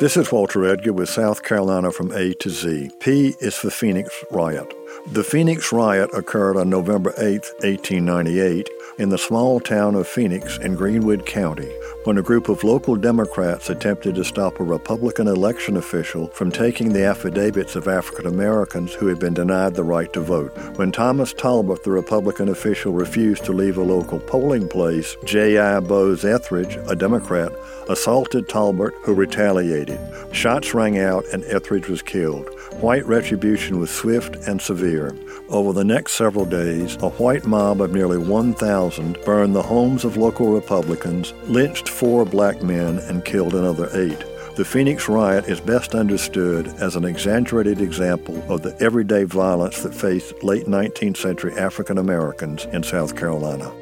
This is Walter Edgar with South Carolina from A to Z. P is for Phoenix Riot. The Phoenix Riot occurred on November 8, 1898, in the small town of Phoenix in Greenwood County when a group of local Democrats attempted to stop a Republican election official from taking the affidavits of African Americans who had been denied the right to vote. When Thomas Tolbert, the Republican official, refused to leave a local polling place, J.I. Bose Etheridge, a Democrat, assaulted Tolbert, who retaliated. Shots rang out and Etheridge was killed. White retribution was swift and severe. Over the next several days, a white mob of nearly 1,000 burned the homes of local Republicans, lynched four black men, and killed another eight. The Phoenix riot is best understood as an exaggerated example of the everyday violence that faced late 19th century African Americans in South Carolina.